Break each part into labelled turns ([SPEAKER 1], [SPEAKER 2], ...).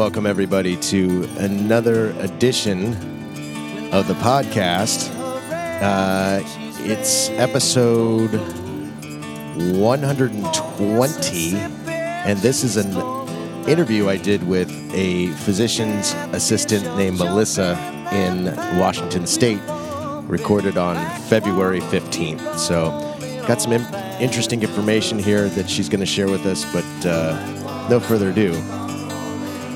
[SPEAKER 1] welcome everybody to another edition of the podcast. Uh, it's episode 120, and this is an interview I did with a physician's assistant named Melissa in Washington State, recorded on February 15th. So, got some in- interesting information here that she's going to share with us, but uh, no further ado,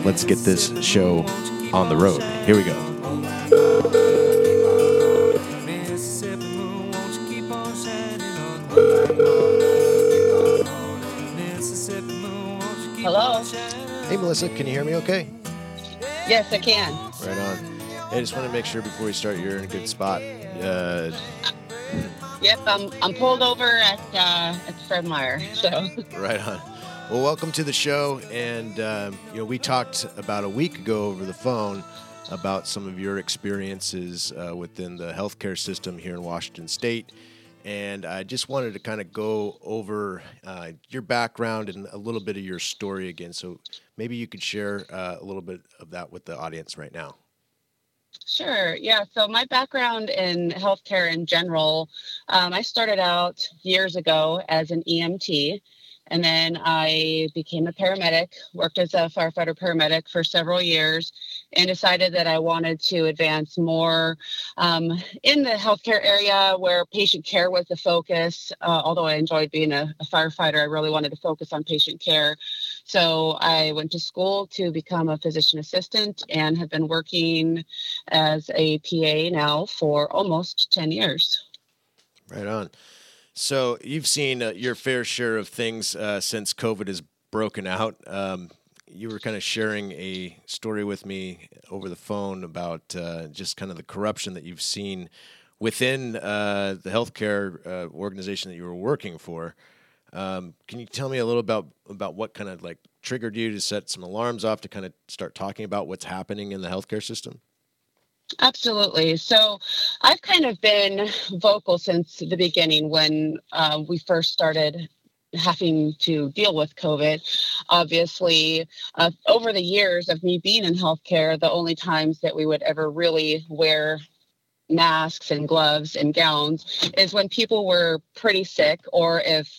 [SPEAKER 1] let's get this show on the road. Here we go.
[SPEAKER 2] Mississippi moon, won't you keep on shining on me? Mississippi moon, won't you keep
[SPEAKER 3] Hello?
[SPEAKER 1] Hey, Melissa, can you hear me okay?
[SPEAKER 3] Yes, I can.
[SPEAKER 1] Right on. Hey, I just want to make sure before we start, you're in a good spot. Uh,
[SPEAKER 3] Yep, I'm I'm pulled over at uh, at Fred Meyer. So
[SPEAKER 1] right on. Well, welcome to the show. And, um, you know, we talked about a week ago over the phone about some of your experiences uh, within the healthcare system here in Washington State. And I just wanted to kind of go over uh, your background and a little bit of your story again. So maybe you could share uh, a little bit of that with the audience right now.
[SPEAKER 3] sure, yeah. So my background in healthcare in general, um, I started out years ago as an EMT. And then I became a paramedic, worked as a firefighter paramedic for several years, and decided that I wanted to advance more um, in the healthcare area where patient care was the focus. Uh, although I enjoyed being a, a firefighter, I really wanted to focus on patient care. So I went to school to become a physician assistant and have been working as a PA now for almost 10 years.
[SPEAKER 1] Right on. So you've seen uh, your fair share of things uh, since COVID has broken out. Um, you were kind of sharing a story with me over the phone about uh, just kind of the corruption that you've seen within uh, the healthcare uh, organization that you were working for. Um, can you tell me a little about about what kind of like triggered you to set some alarms off to kind of start talking about what's happening in the healthcare system?
[SPEAKER 3] Absolutely. So I've kind of been vocal since the beginning when uh, we first started having to deal with COVID. Obviously, uh, over the years of me being in healthcare, the only times that we would ever really wear masks and gloves and gowns is when people were pretty sick or if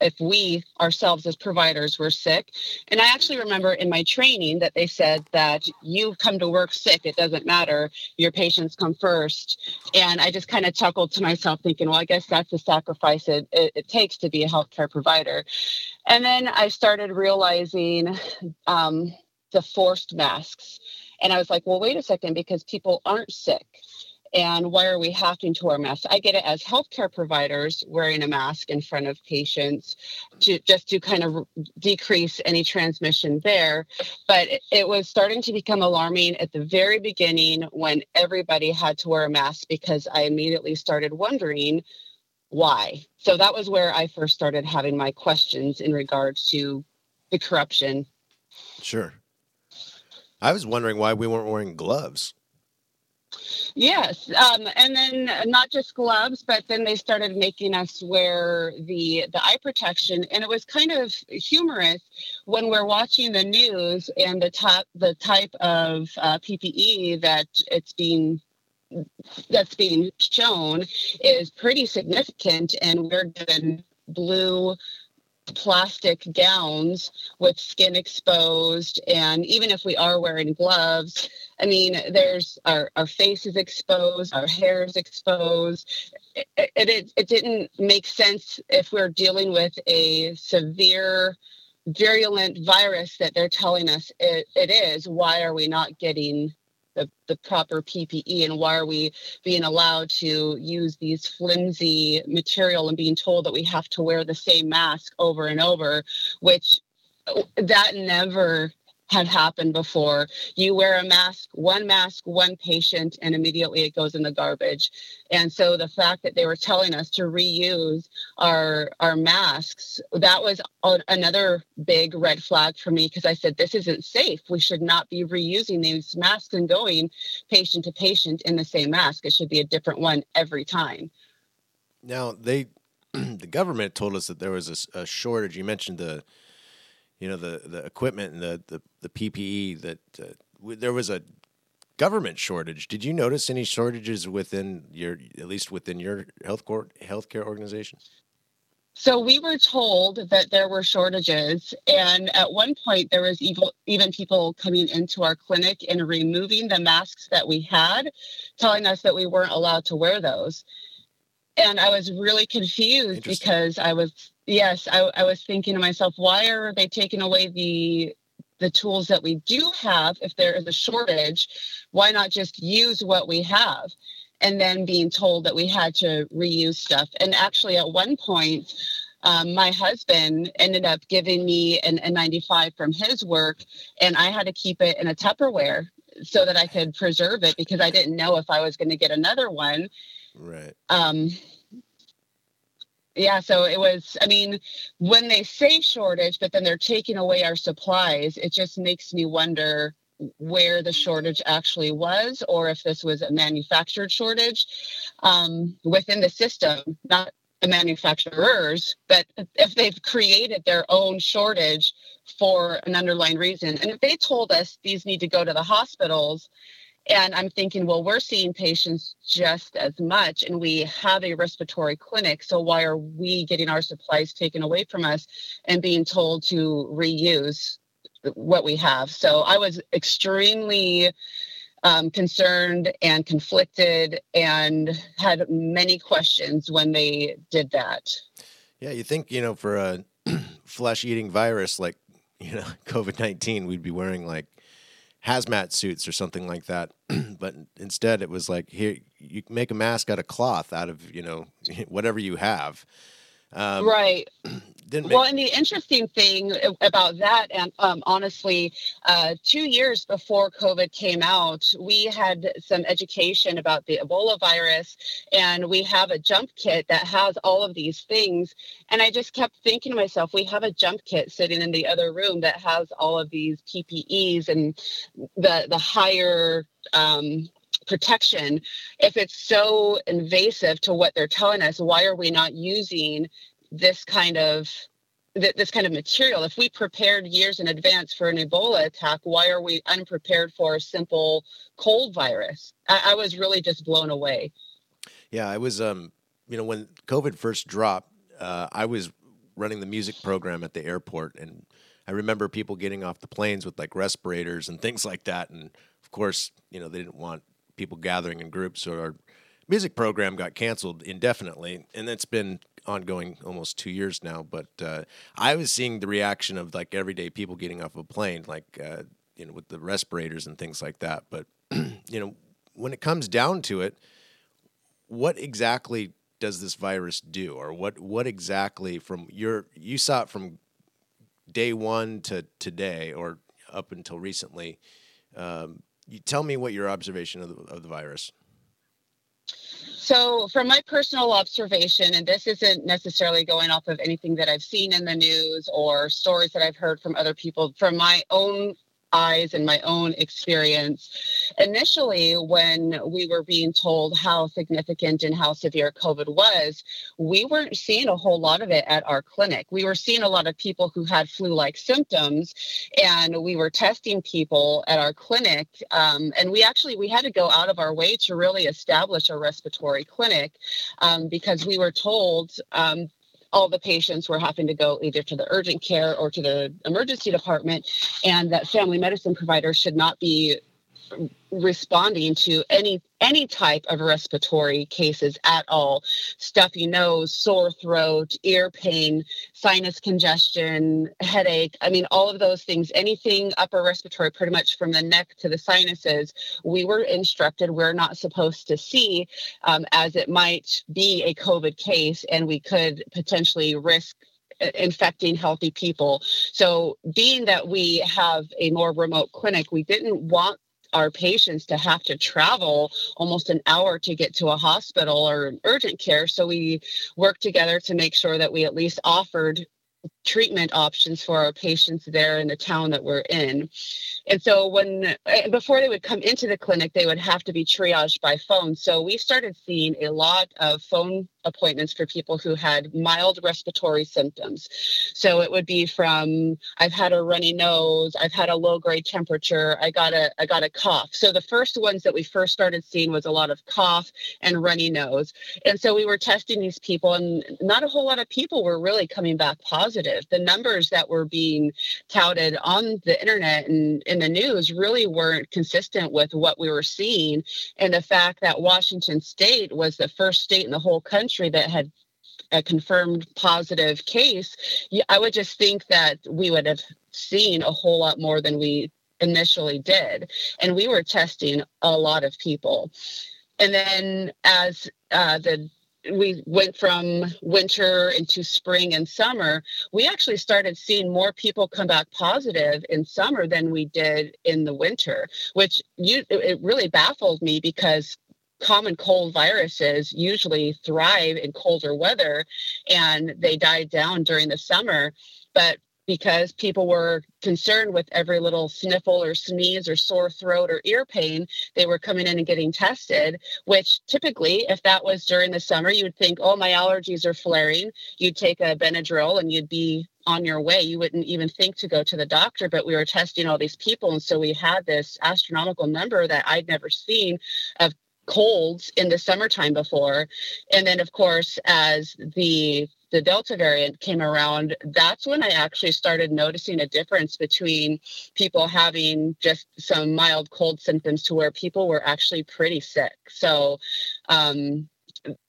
[SPEAKER 3] if we ourselves as providers were sick. And i actually remember in my training that they said that you come to work sick it doesn't matter your patients come first. And i just kind of chuckled to myself thinking well i guess that's the sacrifice it, it, it takes to be a healthcare provider. And then i started realizing um, the forced masks. And i was like well wait a second because people aren't sick and why are we having to wear masks? I get it as healthcare providers wearing a mask in front of patients to just to kind of decrease any transmission there. But it, was starting to become alarming at the very beginning when everybody had to wear a mask because I immediately started wondering why. So that was where I first started having my questions in regards to the corruption.
[SPEAKER 1] Sure. I was wondering why we weren't wearing gloves.
[SPEAKER 3] Yes, um, and then not just gloves, but then they started making us wear the the eye protection, and it was kind of humorous when we're watching the news and the top the type of uh, PPE that it's being that's being shown is pretty significant, and we're given blue plastic gowns with skin exposed and even if we are wearing gloves i mean there's our, our face is exposed our hair is exposed. It, it, it, didn't make sense if we're dealing with a severe virulent virus that they're telling us it, it is why are we not getting the, the proper PPE and why are we being allowed to use these flimsy material and being told that we have to wear the same mask over and over, which that never had happened before. You wear a mask, one mask, one patient, and immediately it goes in the garbage. And so the fact that they were telling us to reuse our our masks, that was another big red flag for me because I said this isn't safe. We should not be reusing these masks and going patient to patient in the same mask. It should be a different one every time.
[SPEAKER 1] Now they, the government told us that there was a shortage. You mentioned the you know the the equipment and the the, the PPE that uh, w- there was a government shortage. Did you notice any shortages within your at least within your health court healthcare organization?
[SPEAKER 3] So we were told that there were shortages, and at one point there was even even people coming into our clinic and removing the masks that we had, telling us that we weren't allowed to wear those. And I was really confused because I was yes, I, I was thinking to myself, why are they taking away the the tools that we do have if there is a shortage? Why not just use what we have? and then being told that we had to reuse stuff. And actually, at one point, um, my husband ended up giving me an N95 from his work, and I had to keep it in a Tupperware so that I could preserve it because I didn't know if I was going to get another one.
[SPEAKER 1] Right.
[SPEAKER 3] Um, yeah, so it was, I mean, when they say shortage, but then they're taking away our supplies, it just makes me wonder where the shortage actually was or if this was a manufactured shortage um, within the system, not the manufacturers, but if they've created their own shortage for an underlying reason. And if they told us these need to go to the hospitals, and I'm thinking, well, we're seeing patients just as much, and we have a respiratory clinic. So why are we getting our supplies taken away from us and being told to reuse what we have. So I was extremely um, concerned and conflicted and had many questions when they did that.
[SPEAKER 1] Yeah, you think, you know, for a flesh eating virus like, you know, COVID 19, we'd be wearing like hazmat suits or something like that. but instead, it was like, here, you make a mask out of cloth, out of, you know, whatever you have.
[SPEAKER 3] Um, right. Make- well, and the interesting thing about that, and um, honestly, uh, two years before COVID came out, we had some education about the Ebola virus, and we have a jump kit that has all of these things. And I just kept thinking to myself, we have a jump kit sitting in the other room that has all of these PPEs and the the higher um, protection. If it's so invasive to what they're telling us why are we not using this kind of this kind of material? If we prepared years in advance for an ebola attack why are we unprepared for a simple cold virus? I, I was really just blown away.
[SPEAKER 1] Yeah i was um you know when covid first dropped uh, i was running the music program at the airport and i remember people getting off the planes with like respirators and things like that and of course you know they didn't want people gathering in groups. So our music program got canceled indefinitely, and that's been ongoing almost two years now. But uh, I was seeing the reaction of like everyday people getting off of a plane, like uh, you know, with the respirators and things like that. But you know, when it comes down to it, what exactly does this virus do, or what what exactly from your you saw it from day one to today, or up until recently? Um, you tell me what your observation of the, of the virus.
[SPEAKER 3] So, from my personal observation, and this isn't necessarily going off of anything that I've seen in the news or stories that I've heard from other people, from my own eyes and my own experience. Initially, when we were being told how significant and how severe COVID was, we weren't seeing a whole lot of it at our clinic. We were seeing a lot of people who had flu like symptoms, and we were testing people at our clinic. Um, and we actually we had to go out of our way to really establish a respiratory clinic um, because we were told um, all the patients were having to go either to the urgent care or to the emergency department, and that family medicine providers should not be responding to any any type of respiratory cases at all stuffy nose sore throat ear pain sinus congestion headache i mean all of those things anything upper respiratory pretty much from the neck to the sinuses we were instructed we're not supposed to see um, as it might be a covid case and we could potentially risk uh, infecting healthy people. So, being that we have a more remote clinic, we didn't want our patients to have to travel almost an hour to get to a hospital or an urgent care. So we worked together to make sure that we at least offered treatment options for our patients there in the town that we're in. And so when eh, before they would come into the clinic, they would have to be triaged by phone. So we started seeing a lot of phone appointments for people who had mild respiratory symptoms. So it would be from I've had a runny nose, I've had a low grade temperature, I got a I got a cough. So the first ones that we first started seeing was a lot of cough and runny nose. And so we were testing these people and not a whole lot of people were really coming back positive. The numbers that were being touted on the internet and in the news really weren't consistent with what we were seeing. And the fact that Washington state was the first state in the whole country that had a confirmed positive case, I would just think that we would have seen a whole lot more than we initially did. And we were testing a lot of people. And then as uh, the we went from winter into spring and summer, we actually started seeing more people come back positive in summer than we did in the winter, which you, it really baffled me because common cold viruses usually thrive in colder weather and they died down during the summer. But because people were concerned with every little sniffle or sneeze or sore throat or ear pain, they were coming in and getting tested, which typically, if that was during the summer, you'd think, oh, my allergies are flaring. You'd take a Benadryl and you'd be on your way. You wouldn't even think to go to the doctor, but we were testing all these people. And so we had this astronomical number that I'd never seen of colds in the summertime before. And then, of course, as the the Delta variant came around, that's when I actually started noticing a difference between people having just some mild cold symptoms to where people were actually pretty sick. So, um,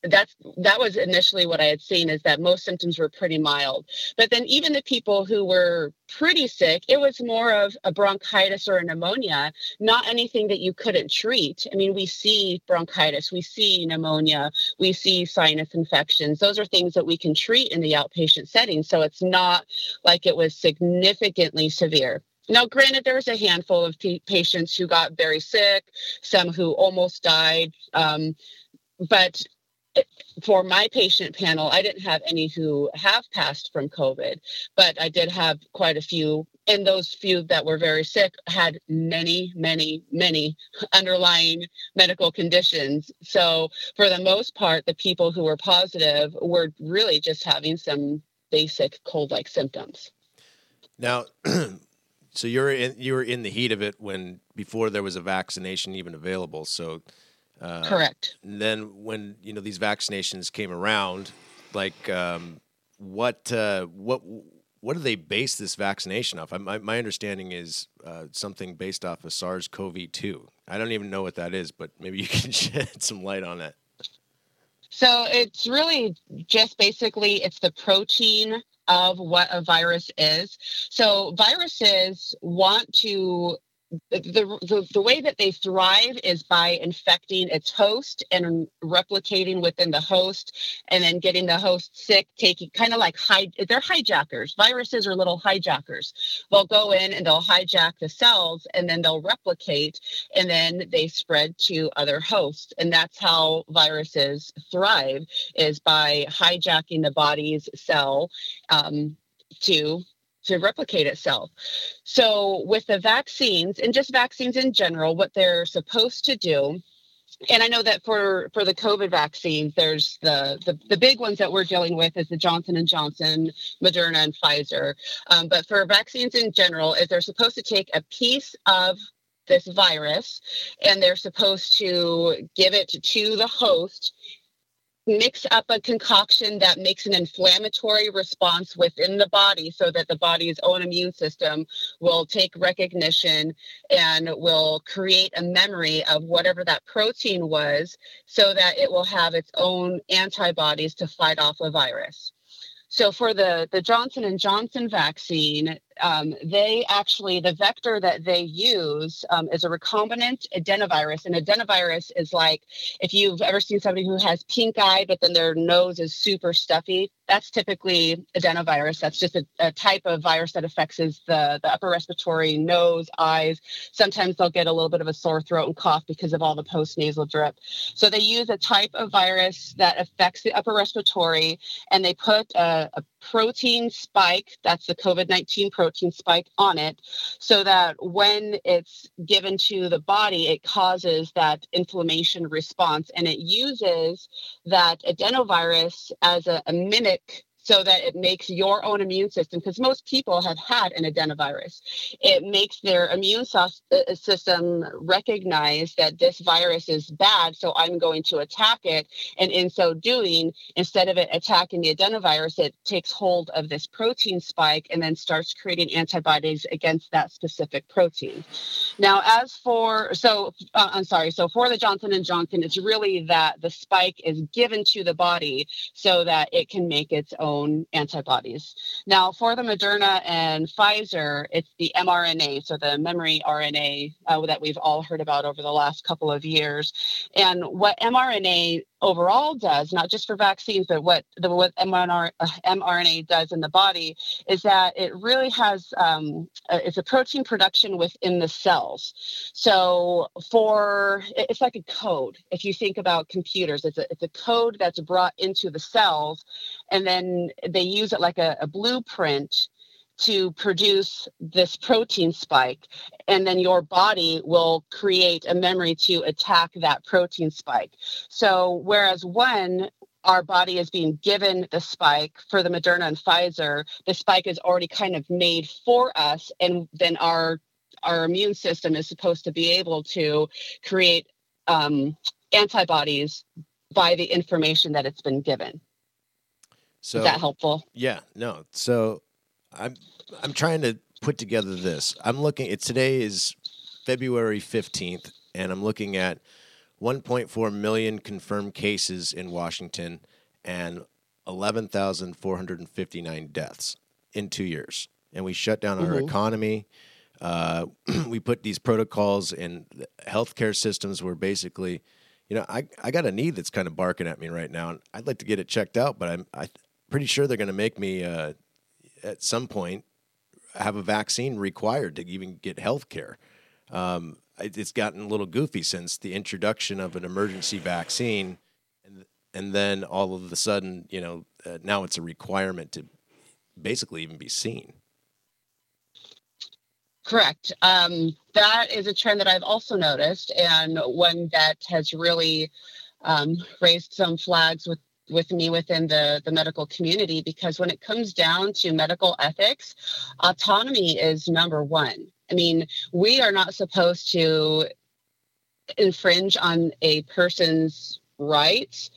[SPEAKER 3] that's that was initially what I had seen is that most symptoms were pretty mild. But then even the people who were pretty sick, it was more of a bronchitis or a pneumonia, not anything that you couldn't treat. I mean, we see bronchitis, we see pneumonia, we see sinus infections. Those are things that we can treat in the outpatient setting. So it's not like it was significantly severe. Now, granted, there was a handful of p- patients who got very sick, some who almost died. Um, but for my patient panel, I didn't have any who have passed from COVID, but I did have quite a few. And those few that were very sick had many, many, many underlying medical conditions. So, for the most part, the people who were positive were really just having some basic cold like symptoms.
[SPEAKER 1] Now, so you're in, you were in the heat of it when before there was a vaccination even available. So
[SPEAKER 3] uh, Correct.
[SPEAKER 1] And then when you know these vaccinations came around, like um, what uh, what what do they base this vaccination off? My, my understanding is uh, something based off of SARS-CoV-2. I don't even know what that is, but maybe you can shed some light on that.
[SPEAKER 3] So it's really just basically it's the protein of what a virus is. So viruses want to the, the, the way that they thrive is by infecting its host and replicating within the host and then getting the host sick taking kind of like hide they're hijackers. Viruses are little hijackers. They'll go in and they'll hijack the cells and then they'll replicate and then they spread to other hosts. And that's how viruses thrive is by hijacking the body's cell um, to to replicate itself. So, with the vaccines and just vaccines in general, what they're supposed to do and I know that for for the COVID vaccines, there's the, the the big ones that we're dealing with is the Johnson and Johnson, Moderna, and Pfizer. Um, but for vaccines in general, is they're supposed to take a piece of this virus and they're supposed to give it to the host mix up a concoction that makes an inflammatory response within the body so that the body's own immune system will take recognition and will create a memory of whatever that protein was so that it will have its own antibodies to fight off a virus. So for the the Johnson and Johnson vaccine, um, they actually the vector that they use um, is a recombinant adenovirus, and adenovirus is like if you've ever seen somebody who has pink eye, but then their nose is super stuffy. That's typically adenovirus. That's just a, a type of virus that affects the the upper respiratory, nose, eyes. Sometimes they'll get a little bit of a sore throat and cough because of all the postnasal drip. So they use a type of virus that affects the upper respiratory, and they put a a, protein spike, that's the COVID 19 protein spike on it, so that when it's given to the body, it causes that inflammation response and it uses that adenovirus as a, a mimic Nick so that it makes your own immune system, because most people have had an adenovirus, it makes their immune uh, system recognize that this virus is bad, so I'm going to attack it. And in so doing, instead of it attacking the adenovirus, it takes hold of this protein spike and then starts creating antibodies against that specific protein. Now, as for, so uh, I'm sorry, so for the Johnson and Johnson, it's really that the spike is given to the body so that it can make its own own antibodies. Now, for the Moderna and Pfizer, it's the mRNA, so the memory RNA uh, that we've all heard about over the last couple of years. And what mRNA overall does, not just for vaccines, but what the what mRNA, uh, mRNA does in the body is that it really has um, it's a protein production within the cells. So for it's like a code. If you think about computers, it's a it's a code that's brought into the cells, and then they use it like a, a blueprint to produce this protein spike and then your body will create a memory to attack that protein spike so whereas when our body is being given the spike for the Moderna and Pfizer, the spike is already kind of made for us, and then our our immune system is supposed to be able to create um, antibodies by the information that it's been given. So is that helpful?
[SPEAKER 1] Yeah, no. So I'm I'm trying to put together this. I'm looking. It today is February fifteenth, and I'm looking at 1.4 million confirmed cases in Washington and 11,459 deaths in two years. And we shut down mm-hmm. our economy. Uh, we put these protocols in healthcare systems where basically, you know, I, I got a knee that's kind of barking at me right now, and I'd like to get it checked out, but I'm I, pretty sure they're going to make me uh, at some point have a vaccine required to even get health care. Um, it's gotten a little goofy since the introduction of an emergency vaccine, and and then all of a sudden, you know, uh, now it's a requirement to basically even be seen.
[SPEAKER 3] Correct. Um, that is a trend that I've also noticed, and one that has really um, raised some flags with with me within the, the medical community because when it comes down to medical ethics, autonomy is number one. I mean, we are not supposed to infringe on a person's rights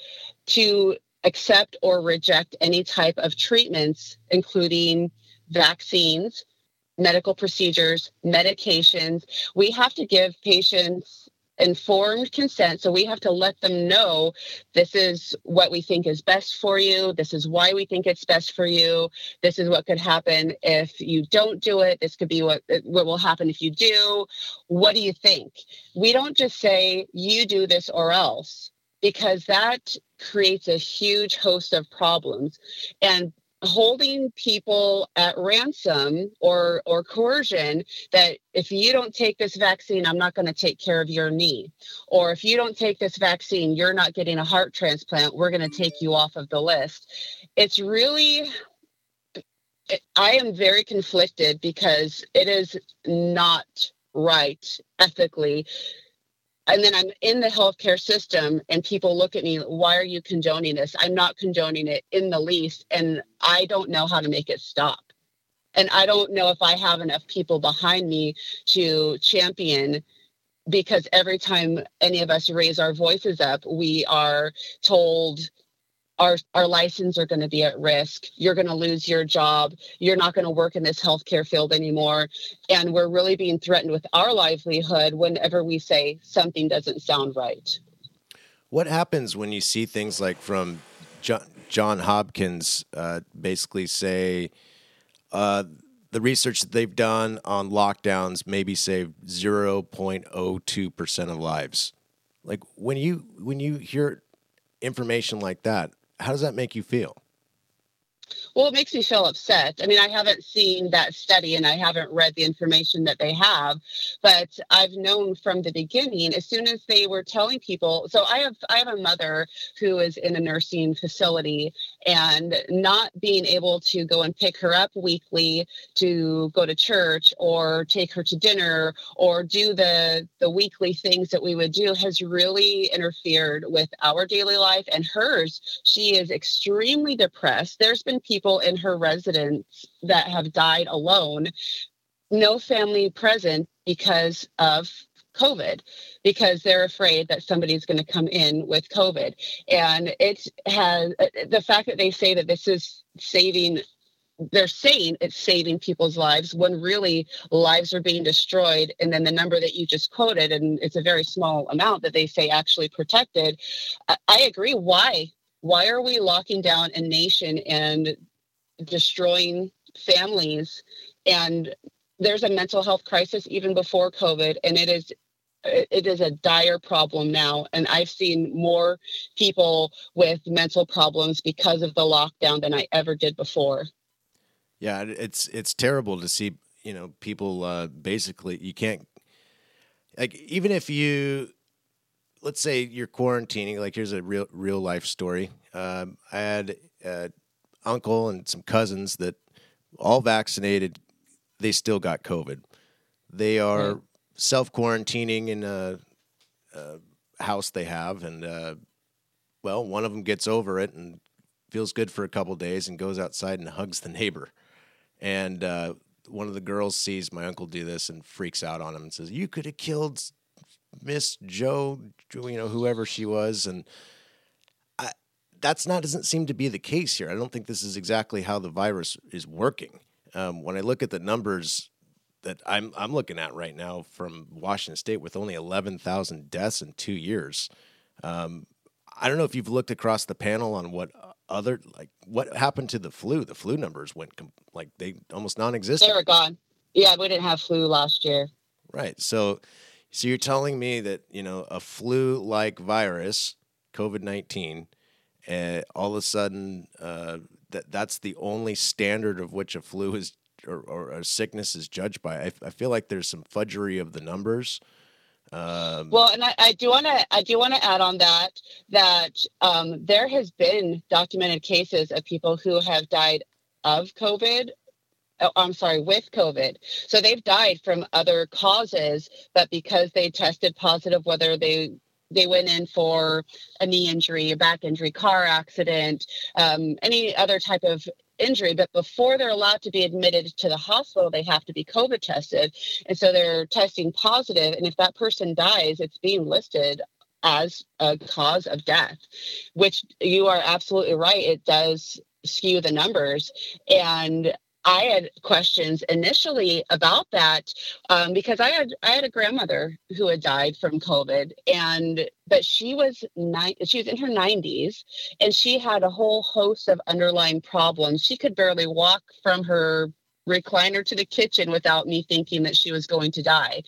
[SPEAKER 3] to accept or reject any type of treatments, including vaccines, medical procedures, medications. We have to give patients informed consent. So we have to let them know this is what we think is best for you. This is why we think it's best for you. This is what could happen if you don't do it. This could be what what will happen if you do. What do you think? We don't just say you do this or else because that creates a huge host of problems and holding people at ransom or or coercion that if you don't take this vaccine i'm not going to take care of your knee. Or if you don't take this vaccine you're not getting a heart transplant we're going to take you off of the list. It's really i am very conflicted because it is not right ethically and then I'm in the healthcare system and people look at me, why are you condoning this? I'm not condoning it in the least. And I don't know how to make it stop. And I don't know if I have enough people behind me to champion because every time any of us raise our voices up, we are told our, our license are going to be at risk. You're going to lose your job. You're not going to work in this healthcare field anymore. And we're really being threatened with our livelihood whenever we say something doesn't sound right.
[SPEAKER 1] What happens when you see things like from John, John Hopkins uh, basically say uh, the research that they've done on lockdowns maybe saved 0.02% of lives? Like when you when you hear information like that, how does that make you feel?
[SPEAKER 3] Well, it makes me feel upset. I mean, I haven't seen that study and I haven't read the information that they have, but I've known from the beginning as soon as they were telling people. So I have I have a mother who is in a nursing facility and not being able to go and pick her up weekly to go to church or take her to dinner or do the the weekly things that we would do has really interfered with our daily life and hers. She is extremely depressed. There's been people in her residence that have died alone, no family present because of COVID because they're afraid that somebody's going to come in with COVID. And it has the fact that they say that this is saving they're saying it's saving people's lives when really lives are being destroyed. And then the number that you just quoted and it's a very small amount that they say actually protected i, agree. Why? Why are we locking down a nation and destroying families? And there's a mental health crisis even before covid and it is it is a dire problem now and i've seen more people with mental problems because of the lockdown than i ever did before.
[SPEAKER 1] Yeah it's it's terrible to see you know people uh, basically you can't like even if you let's say you're quarantining like here's a real real life story. Um, i had an uncle and some cousins that all vaccinated they still got covid. They are self quarantining in a, a, house they have, and uh, well, one of them gets over it and feels good for a couple days and goes outside and hugs the neighbor. And uh, one of the girls sees my uncle do this and freaks out on him and says, "You could have killed Miss Joe, you know, whoever she was." And I, that's not doesn't seem to be the case here. I don't think this is exactly how the virus is working. Um, when I look at the numbers that I'm I'm looking at right now from Washington State with only 11,000 deaths in two years. Um, I don't know if you've looked across the panel on what other like what happened to the flu. The flu numbers went like they almost non-existent.
[SPEAKER 3] They were gone. Yeah, we didn't have flu last year.
[SPEAKER 1] Right. So, so you're telling me that you know a flu-like virus, COVID nineteen, uh, all of a sudden uh, that that's the only standard of which a flu is or, or sickness is judged by. I, I feel like there's some fudgery of the numbers.
[SPEAKER 3] Um, well, and I, I do want to I do want to add on that that um, there has been documented cases of people who have died of COVID. Oh, I'm sorry, with COVID. So they've died from other causes, but because they tested positive, whether they they went in for a knee injury, a back injury, car accident, um, any other type of injury, but before they're allowed to be admitted to the hospital, they have to be COVID tested. And so they're testing positive, And if that person dies, it's being listed as a cause of death, which you are absolutely right. It does skew the numbers. And I had questions initially about that um, because I had I had a grandmother who had died from COVID, and but she was nine, she was in her 90s, and she had a whole host of underlying problems. She could barely walk from her recliner to the kitchen without me thinking that she was going to die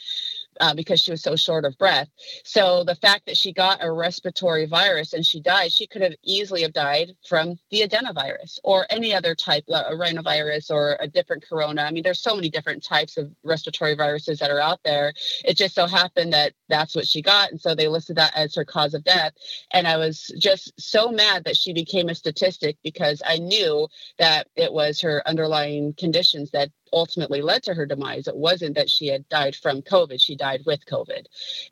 [SPEAKER 3] uh, because she was so short of breath. So the fact that she got a respiratory virus and she died, she could have easily have died from the adenovirus or any other type, a rhinovirus or a different corona. I mean, there's so many different types of respiratory viruses that are out there. It just so happened that that's what she got, and so they listed that as her cause of death. And I was just so mad that she became a statistic because I knew that it was her underlying conditions that ultimately led to her demise. It wasn't that she had died from COVID, she died with COVID.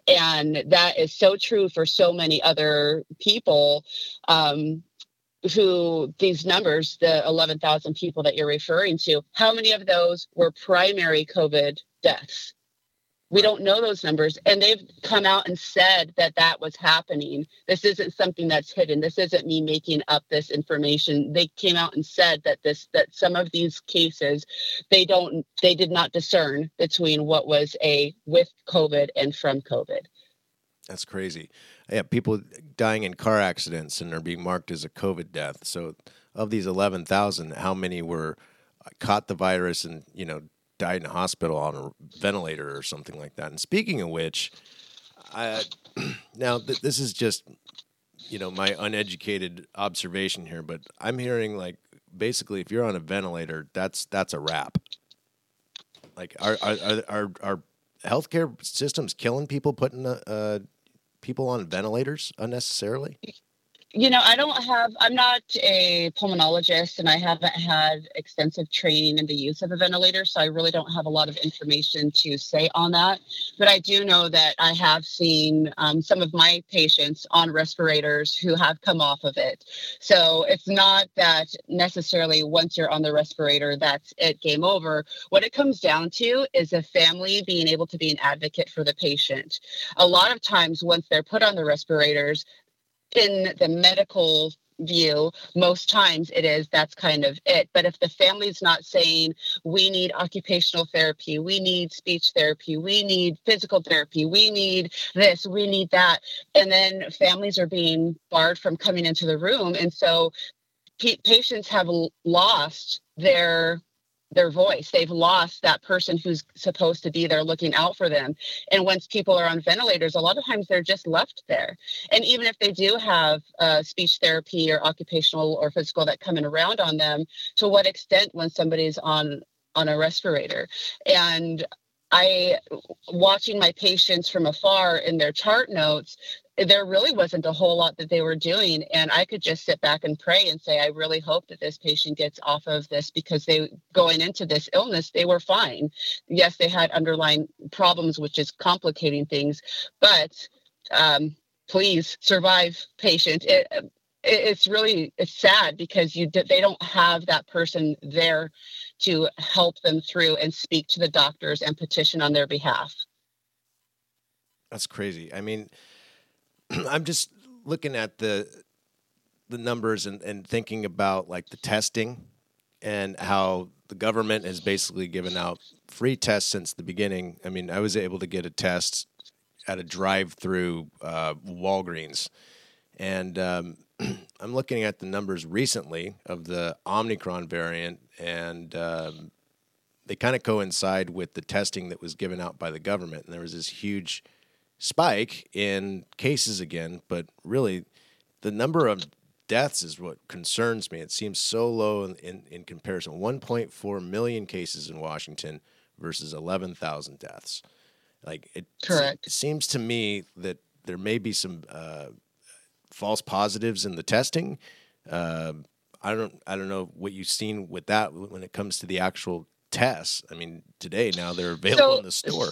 [SPEAKER 3] And that is so true for so many other people. Um, who these numbers, the 11,000 people that you're referring to, how many of those were primary COVID deaths? We don't know those numbers. And they've come out and said that that was happening. This isn't something that's hidden. This isn't me making up this information. They came out and said that this that some of these cases they don't they did not discern between what was a with COVID and from COVID.
[SPEAKER 1] That's crazy. Yeah, people dying in car accidents and are being marked as a COVID death. So of these 11,000, how many were uh, caught the virus and, you know, died in a hospital on a ventilator or something like that. And speaking of which, I, now th- this is just you know my uneducated observation here, but I'm hearing like basically if you're on a ventilator, that's that's a wrap. Like are are are are, are healthcare systems killing people, putting uh, uh, people on ventilators unnecessarily?
[SPEAKER 3] You know, I don't have, I'm not a pulmonologist and I haven't had extensive training in the use of a ventilator. So I really don't have a lot of information to say on that. But I do know that I have seen um, some of my patients on respirators who have come off of it. So it's not that necessarily once you're on the respirator, that's it, game over. What it comes down to is a family being able to be an advocate for the patient. A lot of times, once they're put on the respirators, in the medical view most times it is that's kind of it. But if the family's not saying we need occupational therapy we need speech therapy we need physical therapy we need this we need that and then families are being barred from coming into the room. And so patients have lost their their voice. They've lost that person who's supposed to be there looking out for them. And once people are on ventilators, a lot of times they're just left there. And even if they do have uh, speech therapy or occupational or physical that coming around on them, to what extent when somebody's on on a respirator? And I watching my patients from afar in their chart notes, there really wasn't a whole lot that they were doing and i could just sit back and pray and say i really hope that this patient gets off of this because they going into this illness they were fine. Yes they had underlying problems which is complicating things but um, please survive patient. It, it's really it's sad because you they don't have that person there to help them through and speak to the doctors and petition on their behalf.
[SPEAKER 1] That's crazy. I mean I'm just looking at the the numbers and, and thinking about like the testing and how the government has basically given out free tests since the beginning. I mean, I was able to get a test at a drive-through uh, Walgreens, and um, I'm looking at the numbers recently of the Omicron variant, and um, they kind of coincide with the testing that was given out by the government. And there was this huge spike in cases again, but really the number of deaths is what concerns me. It seems so low in, in, in comparison 1.4 million cases in Washington versus 11,000 deaths. Like it,
[SPEAKER 3] Correct.
[SPEAKER 1] it seems to me that there may be some uh, false positives in the testing. Uh, I don't I don't know what you've seen with that when it comes to the actual tests. I mean, today now they're available so, in the store.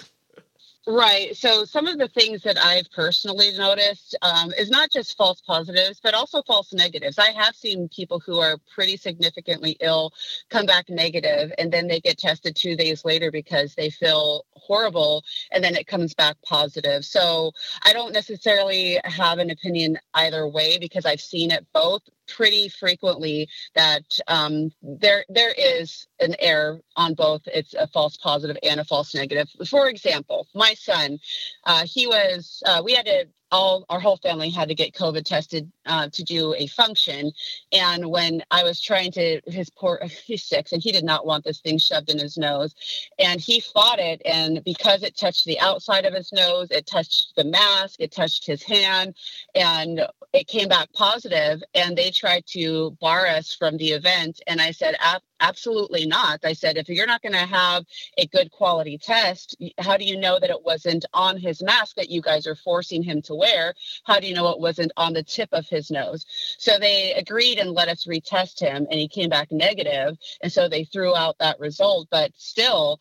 [SPEAKER 3] Right. So some of the things that I've personally noticed um, is not just false positives, but also false negatives. I have seen people who are pretty significantly ill come back negative, and then they get tested two days later because they feel horrible, and then it comes back positive. So I don't necessarily have an opinion either way because I've seen it both pretty frequently that um, there there is an error on both. It's a false positive and a false negative. For example my son uh, he was uh, we had to all our whole family had to get COVID tested uh, to do a function. And when I was trying to, his poor, he's six, and he did not want this thing shoved in his nose. And he fought it. And because it touched the outside of his nose, it touched the mask, it touched his hand, and it came back positive. And they tried to bar us from the event. And I said, absolutely not. I said, if you're not going to have a good quality test, how do you know that it wasn't on his mask that you guys are forcing him to wear? How do you know it wasn't on the tip of his nose? So they agreed and let us retest him, and he came back negative, And so they threw out that result. But still,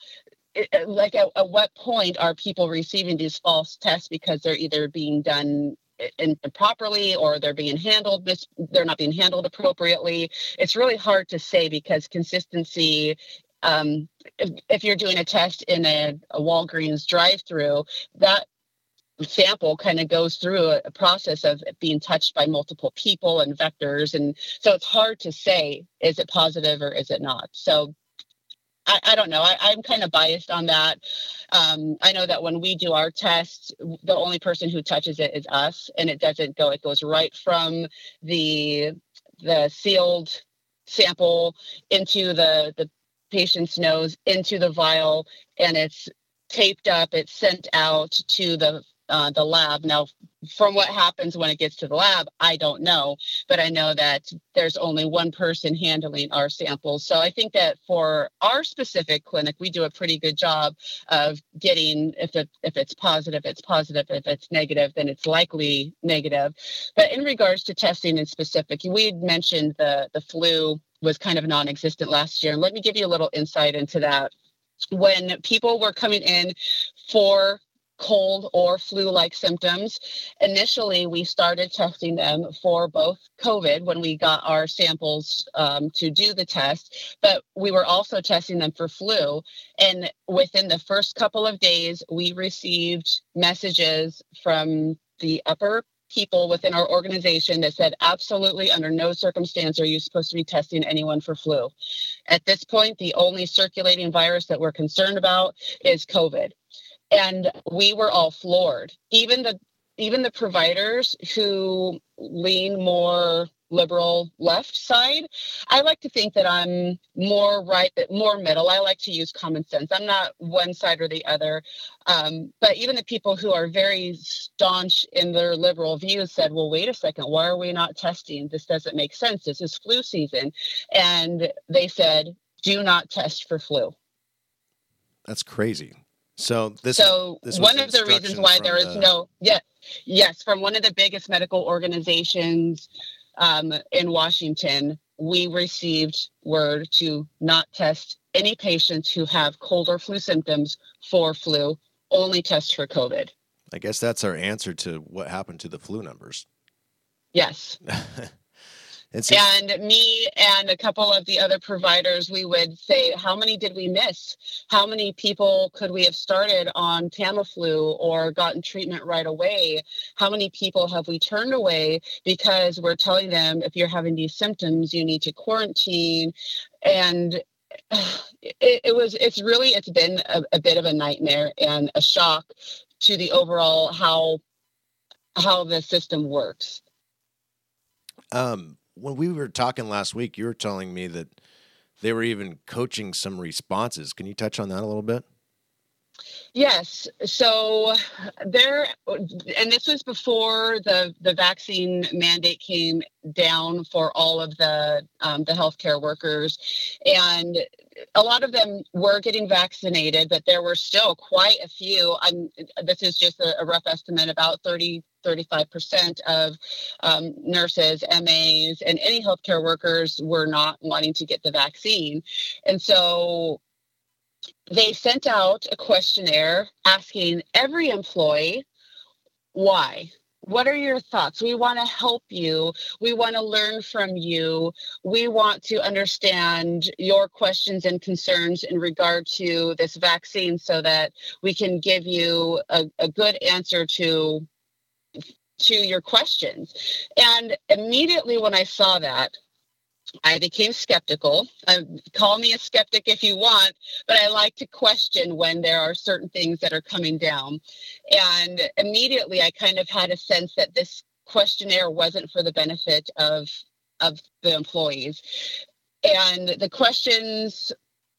[SPEAKER 3] like at, at what point are people receiving these false tests because they're either being done improperly or they're being handled mis- they're not being handled appropriately. It's really hard to say because consistency um, if, if, you're doing a test in a, a walgreens drive-through that sample kind of goes through a, a, process of being touched by multiple people and vectors and so it's hard to say is it positive or is it not? So I, I don't know. I, am kind of biased on that. Um, I know that when we do our test, the only person who touches it is us, and it doesn't go. It goes right from the the sealed sample into the the patient's nose into the vial, and it's taped up. It's sent out to the uh, the lab. Now, from what happens when it gets to the lab, I don't know, but I know that there's only one person handling our samples. So I think that for our specific clinic, we do a pretty good job of getting if it if it's positive, it's positive. If it's negative, then it's likely negative. But in regards to testing in specific, we mentioned the the flu was kind of non-existent last year. And let me give you a little insight into that. When people were coming in for cold or flu like symptoms. Initially, we started testing them for both COVID when we got our samples um, to do the test, but we were also testing them for flu. And within the first couple of days, we received messages from the upper people within our organization that said absolutely under no circumstance are you supposed to be testing anyone for flu. At this point, the only circulating virus that we're concerned about is COVID. And we were all floored. Even the even the providers who lean more liberal left side. I like to think that I'm more right, that more middle. I like to use common sense. I'm not one side or the other. Um, but even the people who are very staunch in their liberal views said, well, wait a second, why are we not testing? This doesn't make sense. This is flu season. And they said, do not test for flu.
[SPEAKER 1] That's crazy. So this
[SPEAKER 3] so
[SPEAKER 1] this
[SPEAKER 3] one of the reasons why there is
[SPEAKER 1] the...
[SPEAKER 3] no yeah yes from one of the biggest medical organizations um, in Washington, we received word to not test any patients who have cold or flu symptoms for flu, only test for COVID.
[SPEAKER 1] I guess that's our answer to what happened to the flu numbers.
[SPEAKER 3] Yes. And, so, and me and a couple of the other providers, we would say, how many did we miss? How many people could we have started on Tamiflu or gotten treatment right away? How many people have we turned away because we're telling them if you're having these symptoms, you need to quarantine? And it, it was, it's really, it's been a, a bit of a nightmare and a shock to the overall how how the system works.
[SPEAKER 1] Um, when we were talking last week, you were telling me that they were even coaching some responses. Can you touch on that a little bit?
[SPEAKER 3] Yes. So there, and this was before the the vaccine mandate came down for all of the um, the healthcare workers, and a lot of them were getting vaccinated, but there were still quite a few. I'm, this is just a, a rough estimate, about 30, 35% of um, nurses, MAs, and any healthcare workers were not wanting to get the vaccine. And so they sent out a questionnaire asking every employee why what are your thoughts? We want to help you. We want to learn from you. We want to understand your questions and concerns in regard to this vaccine so that we can give you a, a good answer to to your questions. And immediately when I saw that, I became skeptical. Uh, call me a skeptic if you want, but I like to question when there are certain things that are coming down. And immediately I kind of had a sense that this questionnaire wasn't for the benefit of of the employees. And the questions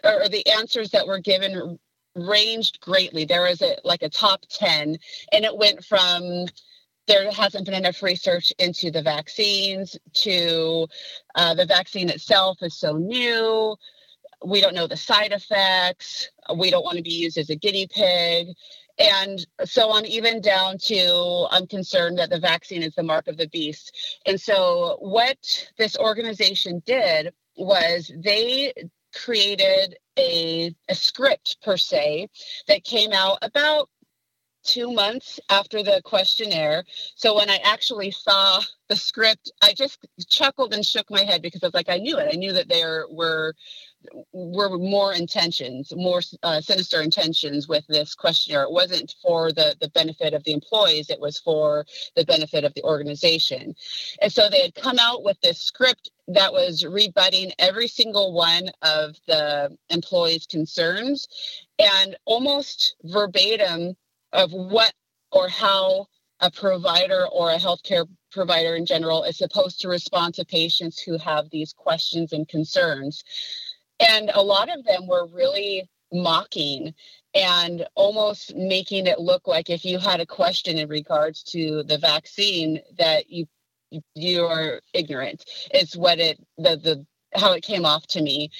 [SPEAKER 3] or the answers that were given ranged greatly. There was a like a top 10 and it went from there hasn't been enough research into the vaccines to uh, the vaccine itself is so new. We don't know the side effects. We don't want to be used as a guinea pig. And so on even down to i'm concerned that the vaccine is the mark of the beast. And so what this organization did was they created a, a script per se that came out about two months after the questionnaire. So when I actually saw the script, I just chuckled and shook my head because I was like, I knew it. I knew that there were were more intentions, more uh, sinister intentions with this questionnaire. It wasn't for the, the benefit of the employees, it was for the benefit of the organization. And so they had come out with this script that was rebutting every single one of the employees' concerns and almost verbatim of what or how a provider or a healthcare provider in general is supposed to respond to patients who have these questions and concerns. And a lot of them were really mocking and almost making it look like if you had a question in regards to the vaccine that you you are ignorant it's what it the the how it came off to me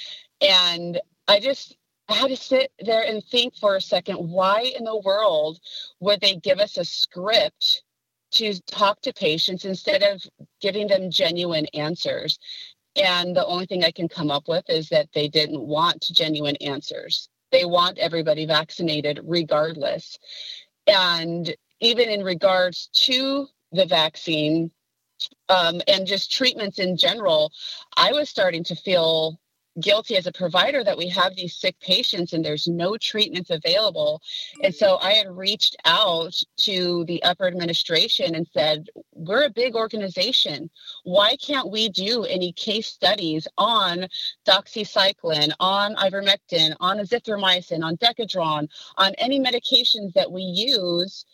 [SPEAKER 3] and i just I had to sit there and think for a second why in the world would they give us a script to talk to patients instead of giving them genuine answers and the only thing i can come up with is that they didn't want genuine answers they want everybody vaccinated regardless. And even in regards to the vaccine um, and just treatments in general, I was starting to feel guilty as a provider that we have these sick patients and there's no treatments available. And so I had reached out to the upper administration and said, We're a big organization. Why can't we do any case studies on doxycycline, on ivermectin, on azithromycin, on decadron, on any medications that we use?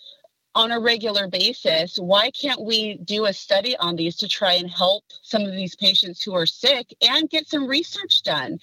[SPEAKER 3] On a regular basis. Why can't we do a study on these to try and help some of these patients who are sick and get some research done?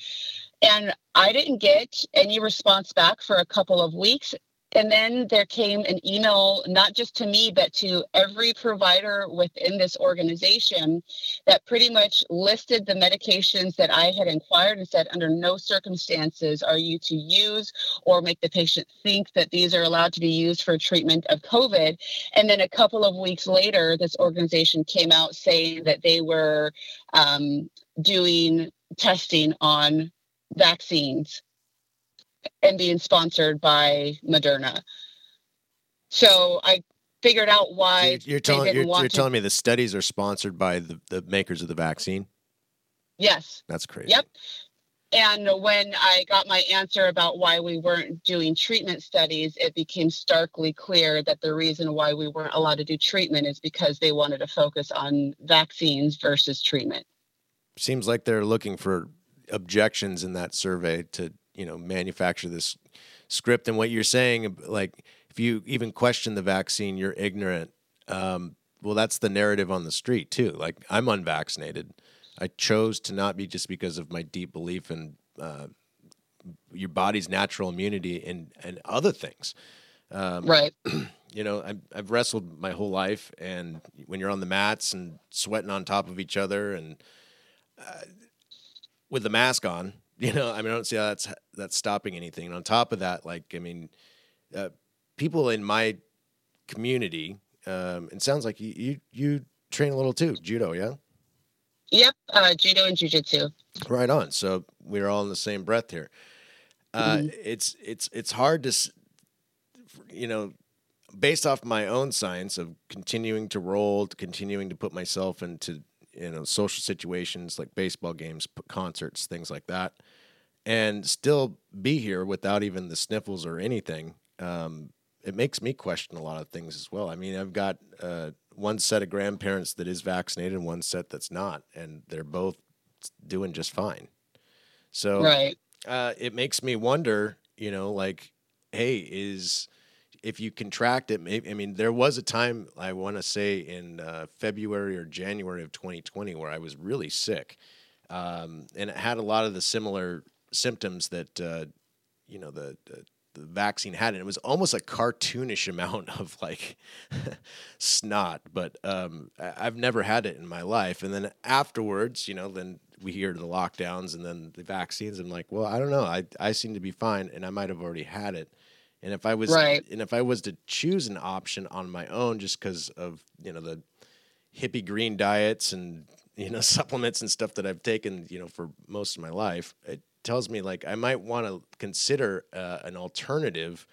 [SPEAKER 3] And I didn't get any response back for a couple of weeks and then there came an email not just to me but to every provider within this organization that pretty much listed the medications that i had inquired and said under no circumstances are you to use or make the patient think that these are allowed to be used for treatment of covid. And then a couple of weeks later this organization came out saying that they were um, doing testing on vaccines and being sponsored by Moderna. So I figured out why
[SPEAKER 1] you're, telling you're, you're telling me the studies are sponsored by the, the makers of the vaccine.
[SPEAKER 3] Yes,
[SPEAKER 1] that's crazy.
[SPEAKER 3] Yep. And when I got my answer about why we weren't doing treatment studies, it became starkly clear that the reason why we weren't allowed to do treatment is because they wanted to focus on vaccines versus treatment.
[SPEAKER 1] Seems like they're looking for objections in that survey to you know manufacture this script. And what you're saying like if you even question the vaccine you're ignorant. Um, well that's the narrative on the street too. Like i'm unvaccinated. I chose to not be just because of my deep belief in uh, your body's natural immunity and and other things.
[SPEAKER 3] Um, right.
[SPEAKER 1] you know I've, I've wrestled my whole life and when you're on the mats and sweating on top of each other and uh, with the mask on you know, I mean, I don't see how that's that's stopping anything. And on top of that, like, I mean, uh, people in my community, um, it sounds like you, you you train a little too, judo, yeah.
[SPEAKER 3] Yep, uh, judo and jujitsu.
[SPEAKER 1] Right on. So we're all in the same breath here. Uh, mm-hmm. It's it's it's hard to, you know, based off my own science of continuing to roll, to continuing to put myself into you know social situations like baseball games, concerts, things like that, and still be here without even the sniffles or anything. Um, it makes me question a lot of things as well. I mean, I've got uh, one set of grandparents that is vaccinated and one set that's not, and they're both doing just fine. So
[SPEAKER 3] right.
[SPEAKER 1] uh, it makes me wonder, you know, like, hey, is if you contract it, maybe, I mean, there was a time I want to say in uh, February or January of 2020 where I was really sick, um, and it had a lot of the similar symptoms that uh, you know the, the, the vaccine had, and it was almost a cartoonish amount of like snot. But um, I've never had it in my life, and then afterwards, you know, then we hear the lockdowns and then the vaccines. I'm like, well, I don't know. I I seem to be fine, and I might have already had it. And if I was
[SPEAKER 3] right.
[SPEAKER 1] and if I was to choose an option on my own, just because of you know the hippie green diets and you know supplements and stuff that I've taken you know for most of my life, it tells me like I might want to consider uh, an alternative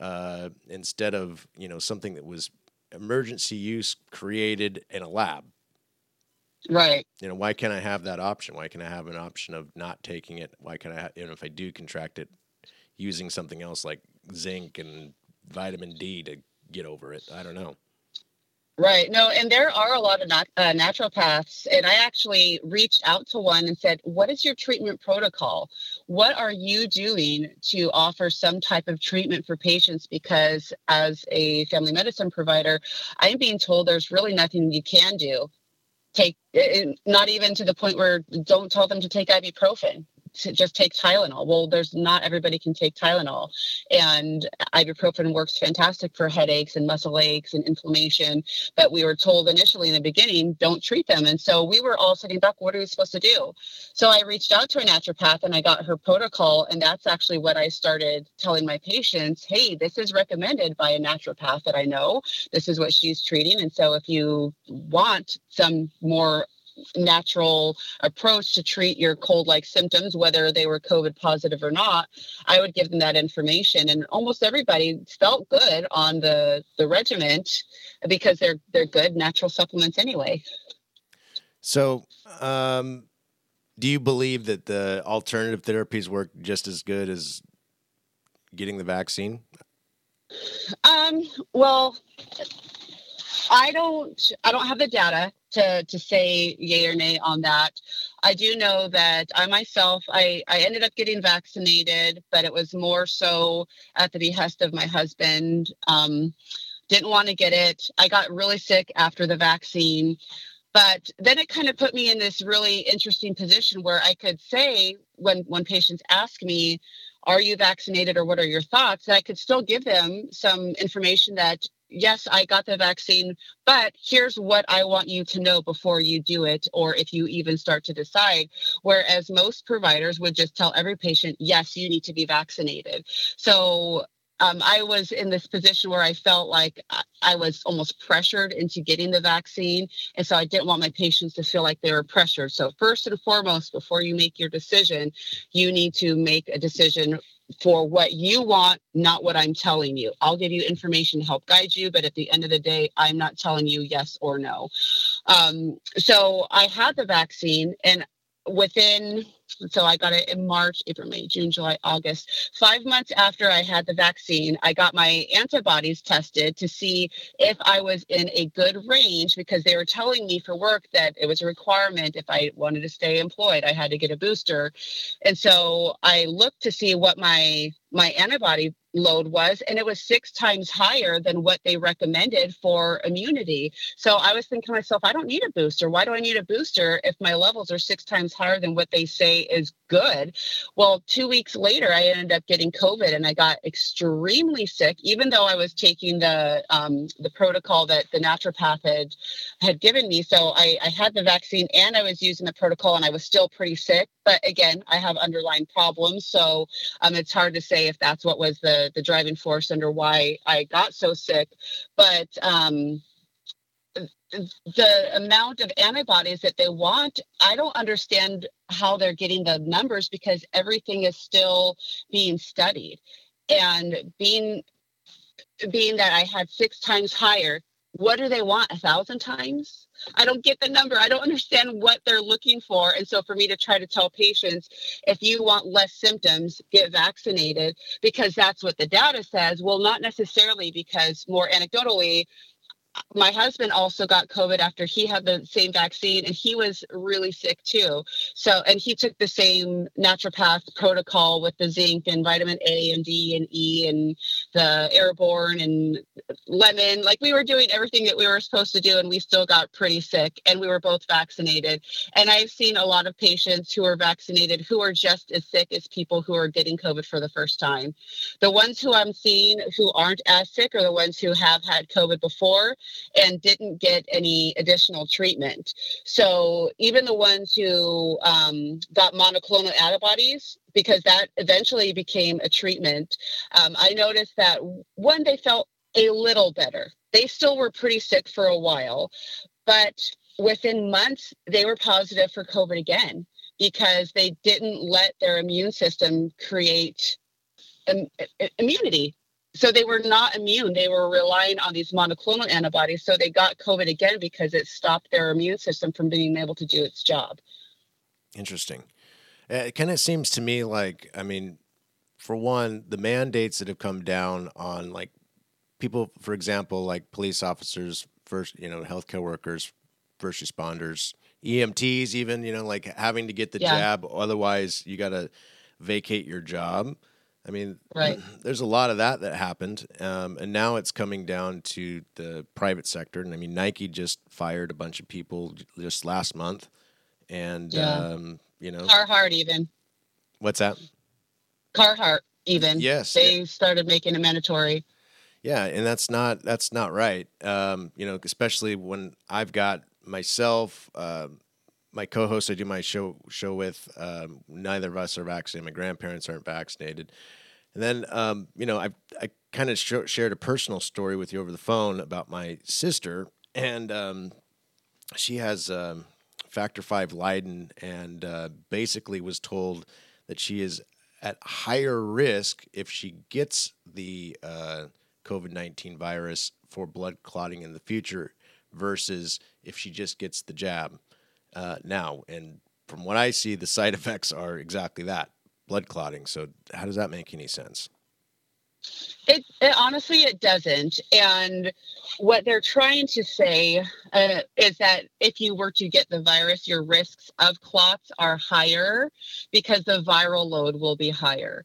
[SPEAKER 1] uh, instead of you know something that was emergency use created in a lab.
[SPEAKER 3] Right.
[SPEAKER 1] You know, why can't I have that option? Why can I have an option of not taking it? Why can I, have, you know, if I do contract it, using something else like zinc and vitamin D to get over it. I don't know.
[SPEAKER 3] Right. No, and there are a lot of nat- uh, naturopaths, and I actually reached out to one and said, "What is your treatment protocol? What are you doing to offer some type of treatment for patients?" Because as a family medicine provider, I am being told there's really nothing you can do. Take not even to the point where don't tell them to take ibuprofen to just take Tylenol. Well, there's not everybody can take Tylenol, and ibuprofen works fantastic for headaches and muscle aches and inflammation. But we were told initially in the beginning, don't treat them, and so we were all sitting back. What are we supposed to do? So I reached out to a naturopath and I got her protocol, and that's actually what I started telling my patients. Hey, this is recommended by a naturopath that I know. This is what she's treating, and so if you want some more natural approach to treat your cold like symptoms, whether they were COVID positive or not, I would give them that information. And almost everybody felt good on the, the regiment because they're they're good natural supplements anyway.
[SPEAKER 1] So um, do you believe that the alternative therapies work just as good as getting the vaccine?
[SPEAKER 3] Um, well, I don't I don't have the data to to say yay or nay on that. I do know that I myself I I ended up getting vaccinated, but it was more so at the behest of my husband. Um, didn't want to get it. I got really sick after the vaccine. But then it kind of put me in this really interesting position where I could say when when patients ask me, are you vaccinated or what are your thoughts? I could still give them some information that yes, I got the vaccine, but here's what I want you to know before you do it, or if you even start to decide. Whereas most providers would just tell every patient, yes, you need to be vaccinated. So um, I was in this position where I felt like I was almost pressured into getting the vaccine. And so I didn't want my patients to feel like they were pressured. So, first and foremost, before you make your decision, you need to make a decision for what you want, not what I'm telling you. I'll give you information to help guide you, but at the end of the day, I'm not telling you yes or no. Um, so I had the vaccine, and within so I got it in March, April, May, June, July, August. Five months after I had the vaccine, I got my antibodies tested to see if I was in a good range because they were telling me for work that it was a requirement if I wanted to stay employed, I had to get a booster. And so I looked to see what my my antibody load was and it was six times higher than what they recommended for immunity. So i was thinking to myself i don't need a booster. Why do i need a booster if my levels are six times higher than what they say is good? Well two weeks later i ended up getting covid and i got extremely sick even though i was taking the um, the protocol that the naturopath had had given me. So I, I had the vaccine and i was using the protocol and i was still pretty sick. But again i have underlying problems so um, it's hard to say if that's what was the the driving force under why I got so sick. But um, the amount of antibodies that they want, I don't understand how they're getting the numbers because everything is still being studied. And being being that I had six times higher, what do they want? A thousand times? I don't get the number. I don't understand what they're looking for. And so for me to try to tell patients, if you want less symptoms, get vaccinated because that's what the data says. Well, not necessarily because more anecdotally, my husband also got COVID after he had the same vaccine and he was really sick too. So, and he took the same naturopath protocol with the zinc and vitamin A and D and E and the airborne and lemon. Like we were doing everything that we were supposed to do and we still got pretty sick and we were both vaccinated. And I've seen a lot of patients who are vaccinated who are just as sick as people who are getting COVID for the first time. The ones who I'm seeing who aren't as sick are the ones who have had COVID before and didn't get any additional treatment. So even the ones who um, got monoclonal antibodies, because that eventually became a treatment, um, I noticed that one, they felt a little better. They still were pretty sick for a while, but within months, they were positive for COVID again because they didn't let their immune system create immunity so they were not immune. They were relying on these monoclonal antibodies. So they got COVID again because it stopped their immune system from being able to do its job.
[SPEAKER 1] Interesting. Eh, it kind of seems to me like, I mean, for one, the mandates that have come down on like people, for example, like police officers, first, you know, healthcare workers, first responders, EMTs, even, you know, like having to get the yeah. jab. Otherwise, you got to vacate your job. I mean,
[SPEAKER 3] right.
[SPEAKER 1] there's a lot of that that happened, um, and now it's coming down to the private sector. And I mean, Nike just fired a bunch of people just last month, and yeah. um, you know,
[SPEAKER 3] Carhartt even.
[SPEAKER 1] What's that?
[SPEAKER 3] Carhartt, even.
[SPEAKER 1] Yes.
[SPEAKER 3] They started making it mandatory.
[SPEAKER 1] Yeah, and that's not that's not right. Um, you know, especially when I've got myself, uh, my co-host I do my show show with. Um, neither of us are vaccinated. My grandparents aren't vaccinated. And then, um, you know, I I kind of sh- shared a personal story with you over the phone about my sister, and um, she has um, factor five Leiden, and uh, basically was told that she is at higher risk if she gets the uh, COVID 19 virus for blood clotting in the future versus if she just gets the jab uh, now. And from what I see, the side effects are exactly that blood clotting. So, how does that make any sense?
[SPEAKER 3] It, it honestly it doesn't. And what they're trying to say uh, is that if you were to get the virus, your risks of clots are higher because the viral load will be higher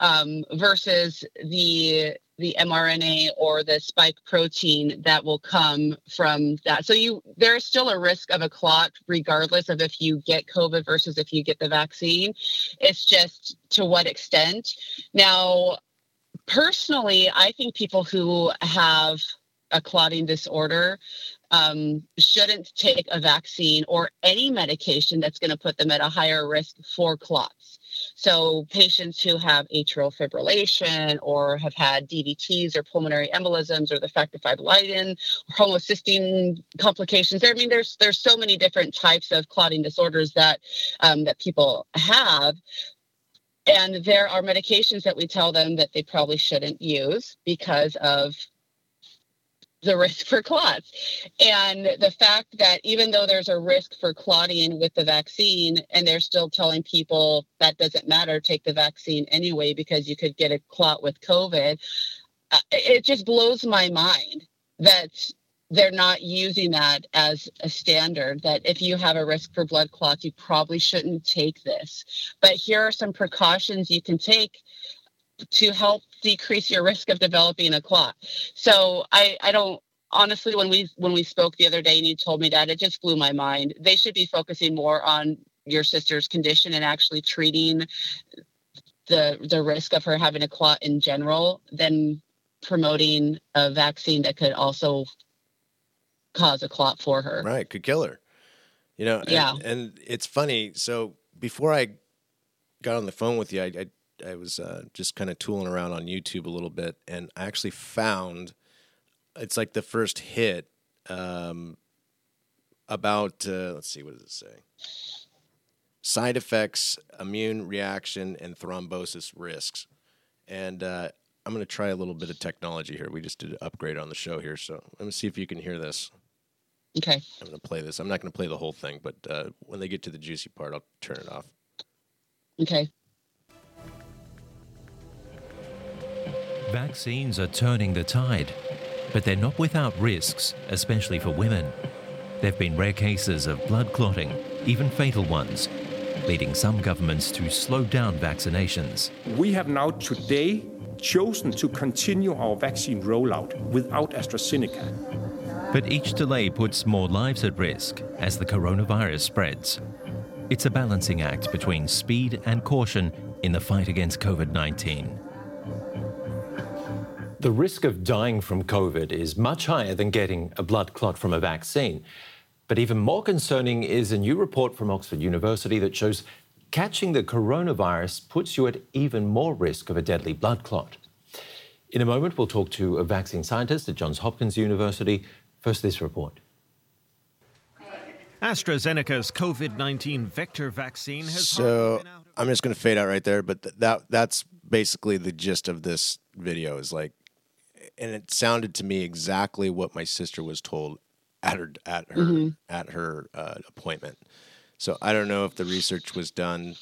[SPEAKER 3] um, versus the the mRNA or the spike protein that will come from that. So you there is still a risk of a clot regardless of if you get COVID versus if you get the vaccine. It's just to what extent. Now, personally, I think people who have a clotting disorder um, shouldn't take a vaccine or any medication that's going to put them at a higher risk for clots. So, patients who have atrial fibrillation or have had DVTs or pulmonary embolisms or the factor V Leiden or homocysteine complications. I mean, there's there's so many different types of clotting disorders that um, that people have. And there are medications that we tell them that they probably shouldn't use because of the risk for clots. And the fact that even though there's a risk for clotting with the vaccine, and they're still telling people that doesn't matter, take the vaccine anyway, because you could get a clot with COVID, uh, it just blows my mind that they're not using that as a standard that if you have a risk for blood clots you probably shouldn't take this but here are some precautions you can take to help decrease your risk of developing a clot. So I, I don't honestly when we when we spoke the other day and you told me that it just blew my mind. They should be focusing more on your sister's condition and actually treating the the risk of her having a clot in general than promoting a vaccine that could also cause a clot for her.
[SPEAKER 1] Right, could kill her. You know,
[SPEAKER 3] Yeah.
[SPEAKER 1] and, and it's funny. So before I got on the phone with you, I I, I was uh, just kind of tooling around on YouTube a little bit, and I actually found it's like the first hit um, about uh, let's see, what does it say? Side effects, immune reaction, and thrombosis risks. And uh, I'm going to try a little bit of technology here. We just did an upgrade on the show here, so let me see if you can hear this.
[SPEAKER 3] Okay.
[SPEAKER 1] I'm going to play this. I'm not going to play the whole thing, but uh, when they get to the juicy part, I'll turn it off.
[SPEAKER 3] Okay.
[SPEAKER 4] Vaccines are turning the tide, but they're not without risks, especially for women. There have been rare cases of blood clotting, even fatal ones, leading some governments to slow down vaccinations.
[SPEAKER 5] We have now today chosen to continue our vaccine rollout without AstraZeneca.
[SPEAKER 4] But each delay puts more lives at risk as the coronavirus spreads. It's a balancing act between speed and caution in the fight against COVID 19.
[SPEAKER 6] The risk of dying from COVID is much higher than getting a blood clot from a vaccine. But even more concerning is a new report from Oxford University that shows catching the coronavirus puts you at even more risk of a deadly blood clot. In a moment, we'll talk to a vaccine scientist at Johns Hopkins University. First, this report.
[SPEAKER 7] AstraZeneca's COVID 19 vector vaccine has
[SPEAKER 1] So
[SPEAKER 7] been out of-
[SPEAKER 1] I'm just going to fade out right there, but th- that that's basically the gist of this video is like, and it sounded to me exactly what my sister was told at her at her at her uh, appointment. So I don't know if the research was done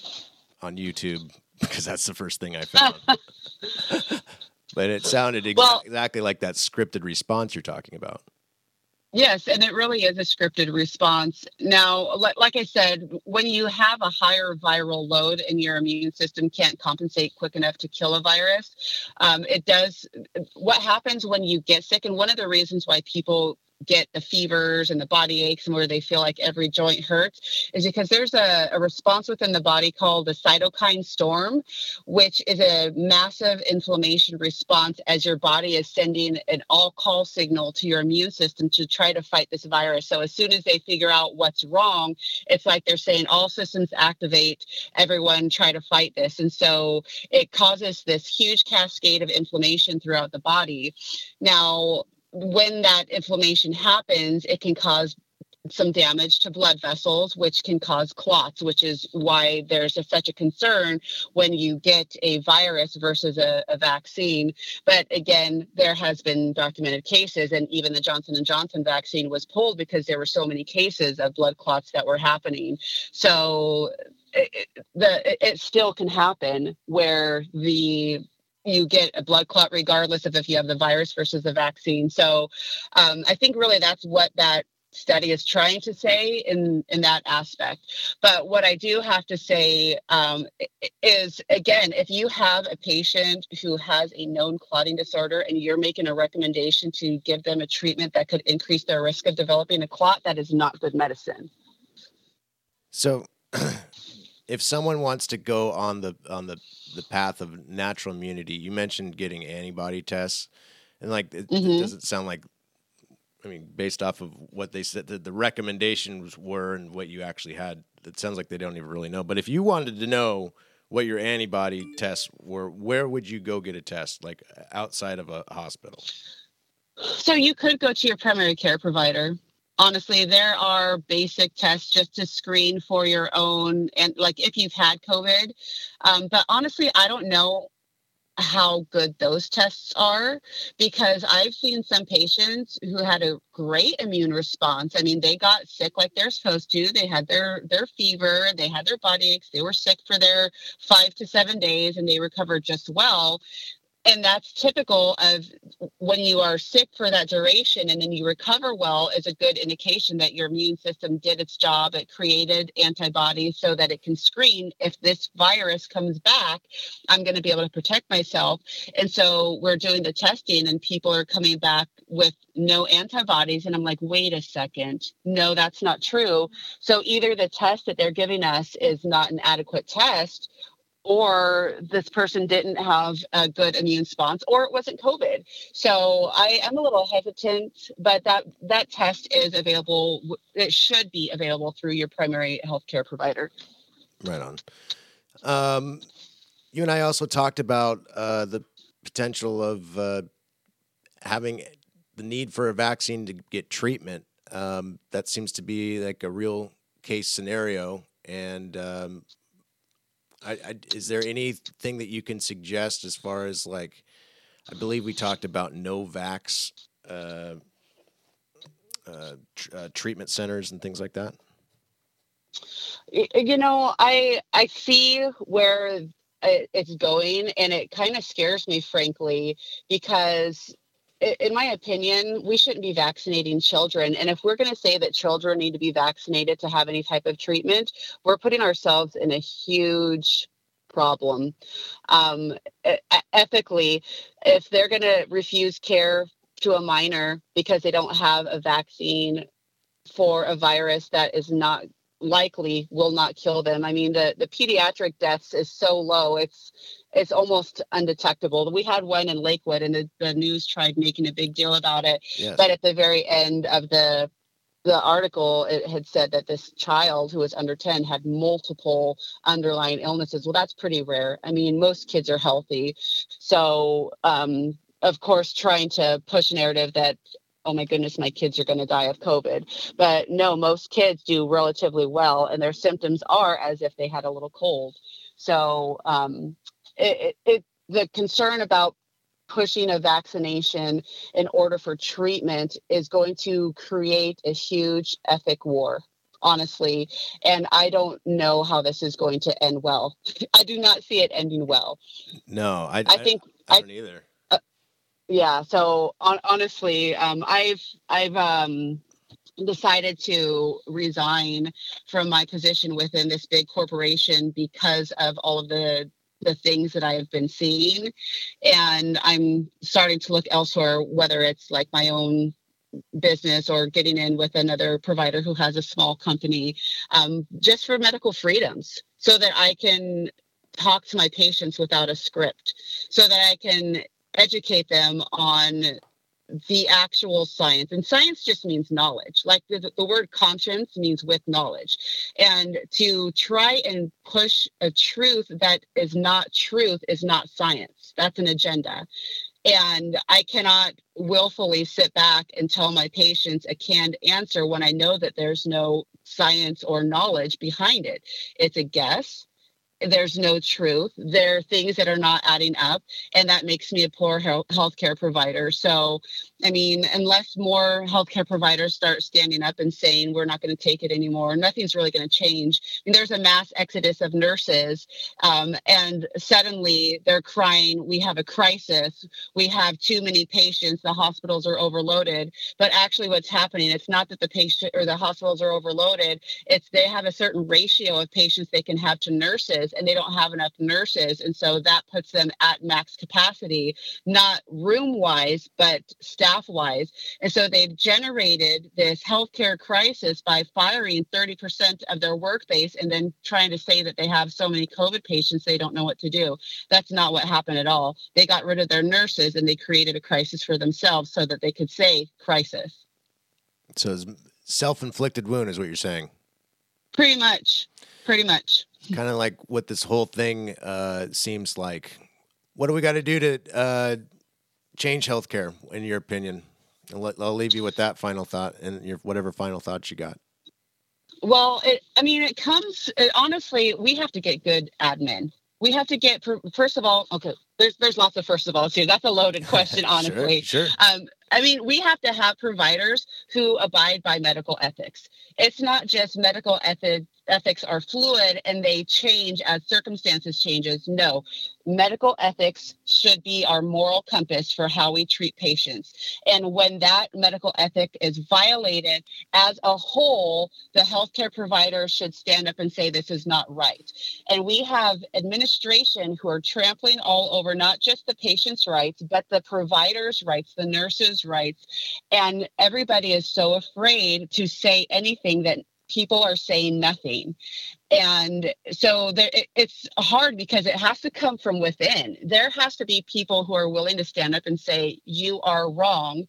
[SPEAKER 1] on YouTube because that's the first thing I found. but it sounded exa-
[SPEAKER 3] Well-
[SPEAKER 1] exactly like that scripted response you're talking about.
[SPEAKER 3] Yes, and it really is a scripted response. Now, like I said, when you have a higher viral load and your immune system can't compensate quick enough to kill a virus, um, it does. What happens when you get sick, and one of the reasons why people get the fevers and the body aches and where they feel like every joint hurts is because there's a, a response within the body called the cytokine storm, which is a massive inflammation response as your body is sending an all call signal to your immune system to try to fight this virus. So as soon as they figure out what's wrong, it's like they're saying all systems activate, everyone try to fight this. And so it causes this huge cascade of inflammation throughout the body. Now, when that inflammation happens, it can cause some damage to blood vessels, which can cause clots, which is why there's a, such a concern when you get a virus versus a, a, vaccine. But again, there has been documented cases, and even the Johnson and Johnson vaccine was pulled because there were so many cases of blood clots that were happening. So it, the it still can happen where the you get a blood clot regardless of if you have the virus versus the vaccine. So um, I think really that's what that study is trying to say in in that aspect but what i do have to say um, is again if you have a patient who has a known clotting disorder and you're making a recommendation to give them a treatment that could increase their risk of developing a clot that is not good medicine
[SPEAKER 1] so if someone wants to go on the on the the path of natural immunity, you mentioned getting antibody tests, and like it, mm-hmm. it doesn't sound like. I mean, based off of what they said, the, the recommendations were and what you actually had, it sounds like they don't even really know. But if you wanted to know what your antibody tests were, where would you go get a test, like outside of a hospital?
[SPEAKER 3] So you could go to your primary care provider honestly there are basic tests just to screen for your own and like if you've had covid um, but honestly i don't know how good those tests are because I've seen some patients who had a great immune response. I mean, they got sick like they're supposed to. They had their their fever, they had their body aches, they were sick for their 5 to 7 days and they recovered just well and that's typical of when you are sick for that duration and then you recover well is a good indication that your immune system did its job. It created antibodies so that it can screen. If this virus comes back i'm going to be able to protect myself. And so we're doing the testing and people are coming back with no antibodies. And i'm like wait a second. No that's not true. So either the test that they're giving us is not an adequate test or this person didn't have a good immune response or it wasn't covid. So i am a little hesitant but that that test is available it should be available through your primary healthcare provider.
[SPEAKER 1] Right on. Um, you and i also talked about uh, the potential of uh, having the need for a vaccine to get treatment. Um, that seems to be like a real case scenario and um, I, I, is there anything that you can suggest as far as like, I believe we talked about Novax uh, uh, tr- uh, treatment centers and things like that.
[SPEAKER 3] You know, I I see where it's going, and it kind of scares me, frankly, because in my opinion, we shouldn't be vaccinating children. And if we're going to say that children need to be vaccinated to have any type of treatment, we're putting ourselves in a huge problem. Um, ethically, if they're going to refuse care to a minor because they don't have a vaccine for a virus that is not likely will not kill them. I mean, the, the pediatric deaths is so low. It's it's almost undetectable. We had one in Lakewood, and the, the news tried making a big deal about it. Yes. But at the very end of the the article, it had said that this child who was under 10 had multiple underlying illnesses. Well, that's pretty rare. I mean, most kids are healthy. So, um, of course, trying to push a narrative that oh my goodness, my kids are going to die of COVID. But no, most kids do relatively well, and their symptoms are as if they had a little cold. So um, it, it, the concern about pushing a vaccination in order for treatment is going to create a huge ethic war honestly and i don't know how this is going to end well i do not see it ending well
[SPEAKER 1] no i,
[SPEAKER 3] I think
[SPEAKER 1] i, I don't I, either
[SPEAKER 3] yeah so on, honestly um, i've i've um, decided to resign from my position within this big corporation because of all of the the things that I have been seeing. And I'm starting to look elsewhere, whether it's like my own business or getting in with another provider who has a small company um, just for medical freedoms so that I can talk to my patients without a script, so that I can educate them on the actual science and science just means knowledge like the, the word conscience means with knowledge and to try and push a truth that is not truth is not science that's an agenda and I cannot willfully sit back and tell my patients a canned answer when I know that there's no science or knowledge behind it. It's a guess. There's no truth. There are things that are not adding up, and that makes me a poor health healthcare provider. So I mean, unless more healthcare providers start standing up and saying we're not going to take it anymore, nothing's really going to change. I mean, there's a mass exodus of nurses, um, and suddenly they're crying, "We have a crisis. We have too many patients. The hospitals are overloaded." But actually, what's happening? It's not that the patient or the hospitals are overloaded. It's they have a certain ratio of patients they can have to nurses, and they don't have enough nurses, and so that puts them at max capacity, not room wise, but staff wise. And so they've generated this healthcare crisis by firing 30% of their work base and then trying to say that they have so many COVID patients they don't know what to do. That's not what happened at all. They got rid of their nurses and they created a crisis for themselves so that they could say crisis.
[SPEAKER 1] So it's self-inflicted wound is what you're saying.
[SPEAKER 3] Pretty much. Pretty much.
[SPEAKER 1] Kind of like what this whole thing uh, seems like. What do we got to do to uh, change healthcare, in your opinion? I'll, I'll leave you with that final thought and your whatever final thoughts you got.
[SPEAKER 3] Well, it, I mean, it comes it, honestly. We have to get good admin. We have to get first of all. Okay, there's there's lots of first of all too. That's a loaded question, honestly.
[SPEAKER 1] sure. sure.
[SPEAKER 3] Um, I mean, we have to have providers who abide by medical ethics. It's not just medical ethics ethics are fluid and they change as circumstances changes. No, medical ethics should be our moral compass for how we treat patients. And when that medical ethic is violated as a whole, the healthcare provider should stand up and say this is not right. And we have administration who are trampling all over not just the patient's rights, but the provider's rights, the nurse's rights. And everybody is so afraid to say anything that people are saying nothing. And so there, it, it's hard because it has to come from within. There has to be people who are willing to stand up and say you are wrong.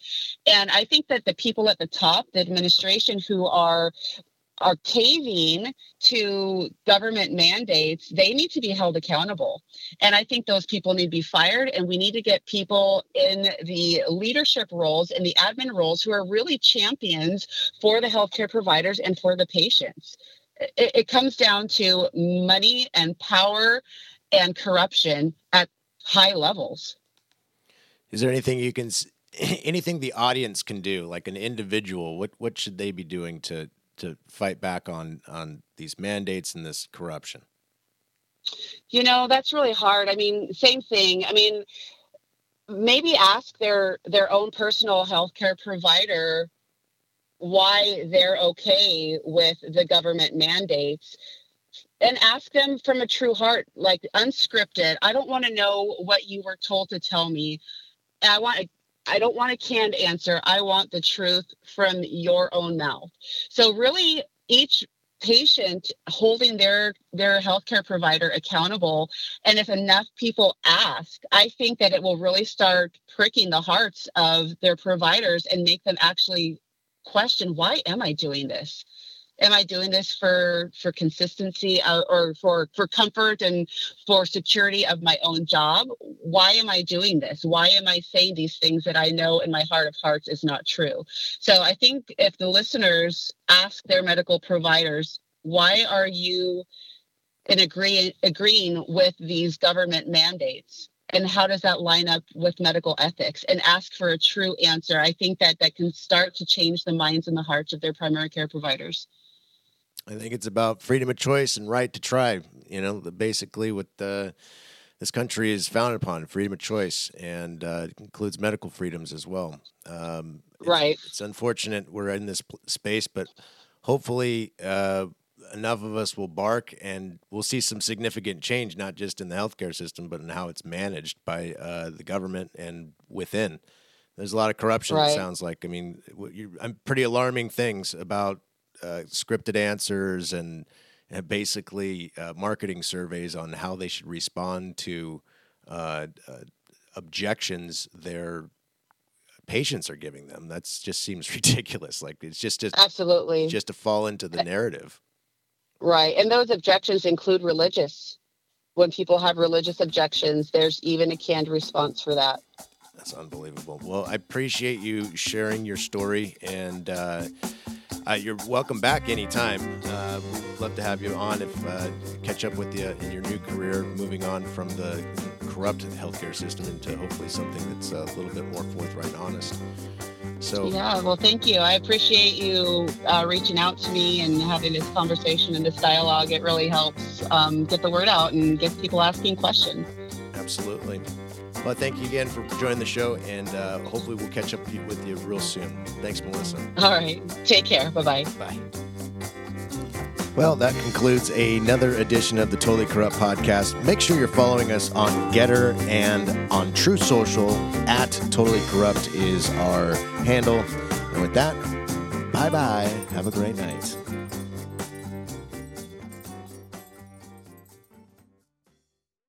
[SPEAKER 3] And i think that the people at the top the administration who are are caving to government mandates, they need to be held accountable. And I think those people need to be fired. And we need to get people in the leadership roles and the admin roles who are really champions for the healthcare providers and for the patients. It, it comes down to money and power and corruption at high levels.
[SPEAKER 1] Is there anything you can anything the audience can do like an individual what what should they be doing to to fight back on on these mandates and this corruption?
[SPEAKER 3] You know, that's really hard. I mean, same thing. I mean, maybe ask their their own personal healthcare provider why they're okay with the government mandates and ask them from a true heart like unscripted i don't want to know what you were told to tell me i want I don't want a canned answer. I want the truth from your own mouth. So really each patient holding their their healthcare provider accountable and if enough people ask i think that it will really start pricking the hearts of their providers and make them actually question why am i doing this am I doing this for for consistency uh, or for for comfort and for security of my own job? Why am I doing this? Why am I saying these things that I know in my heart of hearts is not true? So I think if the listeners ask their medical providers, why are you in agree, agreeing with these government mandates? and how does that line up with medical ethics and ask for a true answer i think that that can start to change the minds and the hearts of their primary care providers
[SPEAKER 1] I think it's about freedom of choice and right to try. You know, basically what the this country is founded upon freedom of choice and uh, includes medical freedoms as well. Um,
[SPEAKER 3] right.
[SPEAKER 1] It's, it's, unfortunate we're in this space, but hopefully uh, enough of us will bark and we'll see some significant change, not just in the healthcare system, but in how it's managed by uh, the government and within. There's a lot of corruption. It sounds like. I mean, what you, I'm pretty alarming things about uh, scripted answers and, and basically uh, marketing surveys on how they should respond to uh, uh, objections their patients are giving them. That's just seems ridiculous. Like it's just to,
[SPEAKER 3] Absolutely.
[SPEAKER 1] just to fall into the narrative.
[SPEAKER 3] Right. And those objections include religious. When people have religious objections, there's even a canned response for that.
[SPEAKER 1] That's unbelievable. Well, I appreciate you sharing your story, and uh, uh, you're welcome back anytime. Uh, we'd love to have you on if uh, catch up with you in your new career, moving on from the corrupt healthcare system into hopefully something that's a little bit more forthright and honest. So,
[SPEAKER 3] Yeah, well, thank you. I appreciate you uh, reaching out to me and having this conversation and this dialogue. It really helps um, get the word out and get people asking questions.
[SPEAKER 1] absolutely. Well, thank you again for joining the show, and uh, hopefully we'll catch up with you real soon. Thanks, Melissa.
[SPEAKER 3] All right. Take care. Bye bye.
[SPEAKER 1] Bye. Well, that concludes another edition of the Totally Corrupt podcast. Make sure you're following us on GETTR and on Truth Social at Totally Corrupt is our handle. And with that, bye bye. Have a great night.